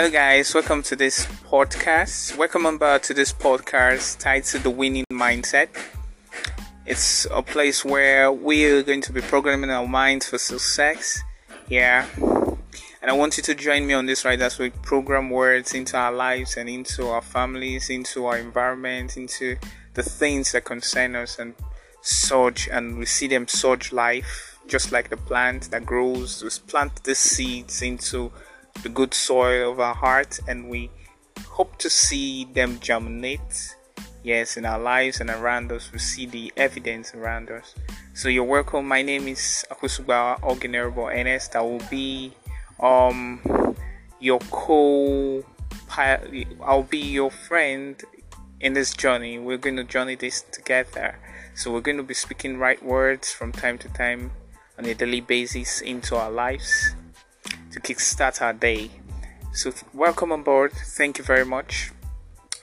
Hello, guys. Welcome to this podcast. Welcome on to this podcast titled The Winning Mindset. It's a place where we're going to be programming our minds for success. Yeah. And I want you to join me on this ride as we program words into our lives and into our families, into our environment, into the things that concern us and surge and we see them surge life just like the plant that grows. We plant the seeds into the good soil of our heart and we hope to see them germinate yes in our lives and around us. We see the evidence around us. So you're welcome. My name is akusuba Ogenerbo Ernest I will be um your co I'll be your friend in this journey. We're going to journey this together. So we're going to be speaking right words from time to time on a daily basis into our lives to kickstart our day. So, welcome on board. Thank you very much.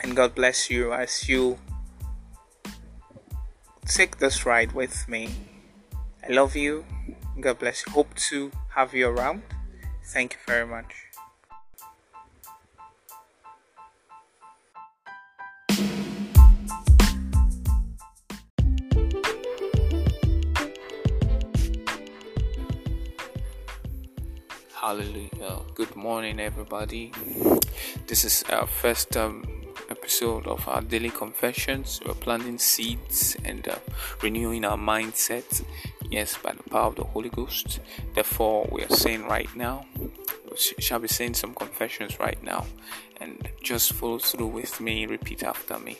And God bless you as you take this ride with me. I love you. God bless you. Hope to have you around. Thank you very much. Hallelujah. Good morning, everybody. This is our first um, episode of our daily confessions. We're planting seeds and uh, renewing our mindset, yes, by the power of the Holy Ghost. Therefore, we are saying right now, shall be saying some confessions right now, and just follow through with me, repeat after me.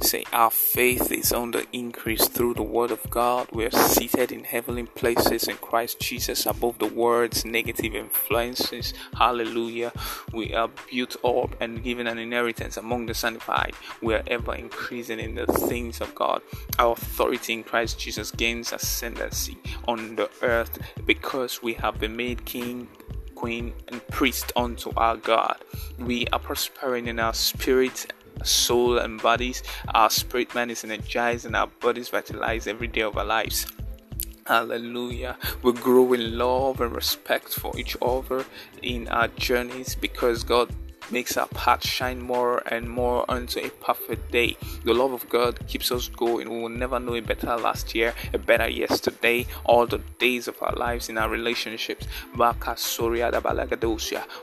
Say, Our faith is on the increase through the Word of God. We are seated in heavenly places in Christ Jesus above the world's negative influences. Hallelujah. We are built up and given an inheritance among the sanctified. We are ever increasing in the things of God. Our authority in Christ Jesus gains ascendancy on the earth because we have been made king queen and priest unto our God. We are prospering in our spirit soul and bodies. Our spirit man is energized and our bodies vitalized every day of our lives. Hallelujah. We grow in love and respect for each other in our journeys because God makes our path shine more and more unto a perfect day. The love of God keeps us going. We will never know a better last year, a better yesterday, all the days of our lives in our relationships.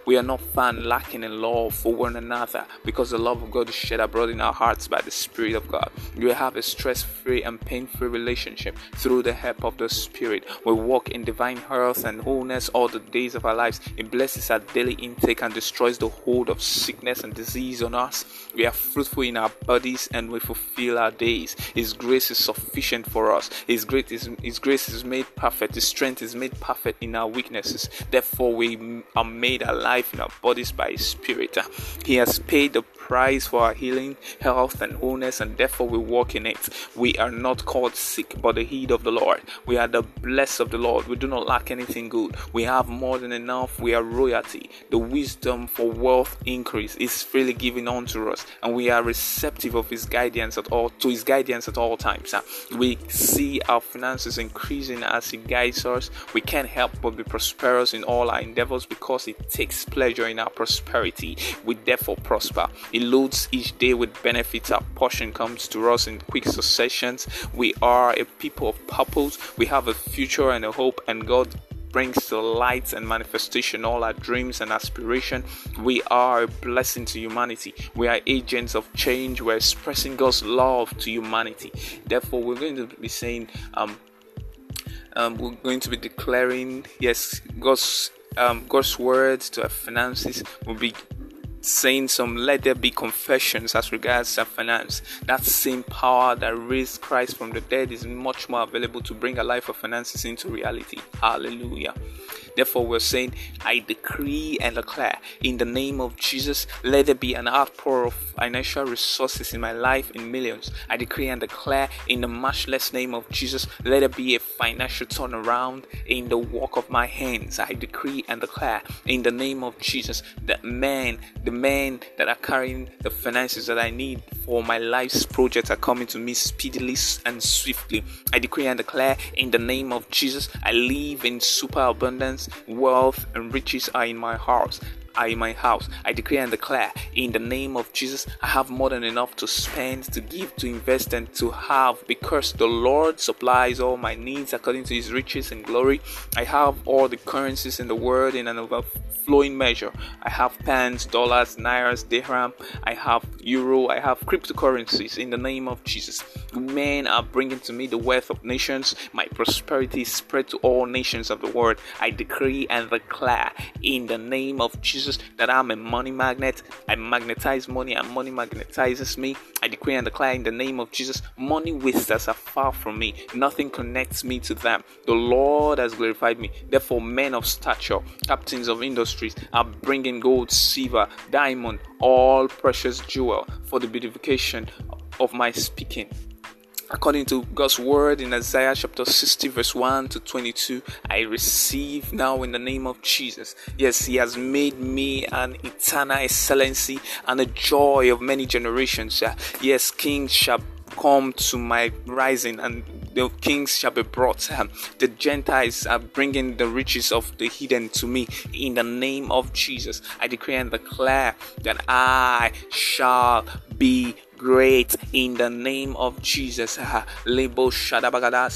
We are not found lacking in love for one another because the love of God is shed abroad in our hearts by the Spirit of God. We have a stress free and pain free relationship through the help of the Spirit. We walk in divine health and wholeness all the days of our lives. It blesses our daily intake and destroys the hold of sickness and disease on us. We are fruitful in our bodies and we fulfill our days. His grace is sufficient for us. His grace is, His grace is made perfect. His strength is made perfect in our weaknesses. Therefore, we are made alive in our bodies by His Spirit. He has paid the price for our healing, health, and wholeness, and therefore we walk in it. We are not called sick, but the heed of the Lord. We are the blessed of the Lord. We do not lack anything good. We have more than enough. We are royalty. The wisdom for wealth increase is freely given unto us, and we are receptive of His guidance at all to His guidance at all times. We see our finances increasing as He guides us. We can't help but be prosperous in all our endeavors because He takes pleasure in our prosperity. We therefore prosper. He loads each day with benefits. Our portion comes to us in quick successions. We are a people of purpose. We have a future and a hope, and God brings to light and manifestation all our dreams and aspiration. We are a blessing to humanity. We are agents of change. We're expressing God's love to humanity. Therefore, we're going to be saying, um, um, we're going to be declaring, yes, God's um, God's words to our finances. We'll be saying some let there be confessions as regards our finance. That same power that raised Christ from the dead is much more available to bring a life of finances into reality. Hallelujah. Therefore, we're saying, I decree and declare in the name of Jesus, let there be an outpour of financial resources in my life in millions. I decree and declare in the matchless name of Jesus, let there be a financial turnaround in the work of my hands. I decree and declare in the name of Jesus that men, the men that are carrying the finances that I need for my life's projects are coming to me speedily and swiftly. I decree and declare in the name of Jesus, I live in superabundance wealth, and riches are in my house. Are in my house. I decree and declare in the name of Jesus, I have more than enough to spend, to give, to invest, and to have because the Lord supplies all my needs according to his riches and glory. I have all the currencies in the world in an overflowing measure. I have pence, dollars, nairas, dirham, I have euro, I have cryptocurrencies in the name of Jesus. Men are bringing to me the wealth of nations. My prosperity spread to all nations of the world. I decree and declare in the name of Jesus that I'm a money magnet. I magnetize money and money magnetizes me. I decree and declare in the name of Jesus money whistles are far from me. Nothing connects me to them. The Lord has glorified me. Therefore, men of stature, captains of industries are bringing gold, silver, diamond, all precious jewel for the beautification of my speaking according to God's word in Isaiah chapter 60, verse 1 to 22, I receive now in the name of Jesus. Yes, He has made me an eternal excellency and a joy of many generations. Yes, kings shall come to my rising and the kings shall be brought. Uh, the Gentiles are bringing the riches of the hidden to me in the name of Jesus. I decree and declare that I shall be great in the name of Jesus. Uh, Lebo Shadabagada.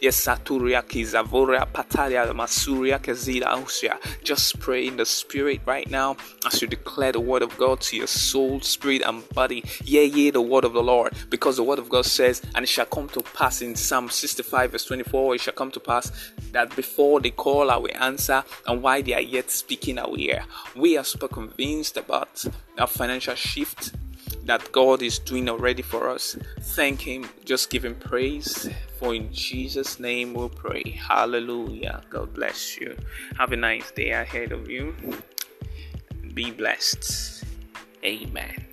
Yes, Kizavoria Pataria Masuria Kazida Usia. Just pray in the spirit right now as you declare the word of God to your soul, spirit, and body. Yeah, yeah, the word of the Lord. Because the word of God says, and it shall come to pass in Psalm 65, verse 24, it shall come to pass that before they call, I will answer, and while they are yet speaking, I will hear. We are super convinced about our financial shift that God is doing already for us. Thank Him. Just give Him praise. For in Jesus' name we pray. Hallelujah. God bless you. Have a nice day ahead of you. Be blessed. Amen.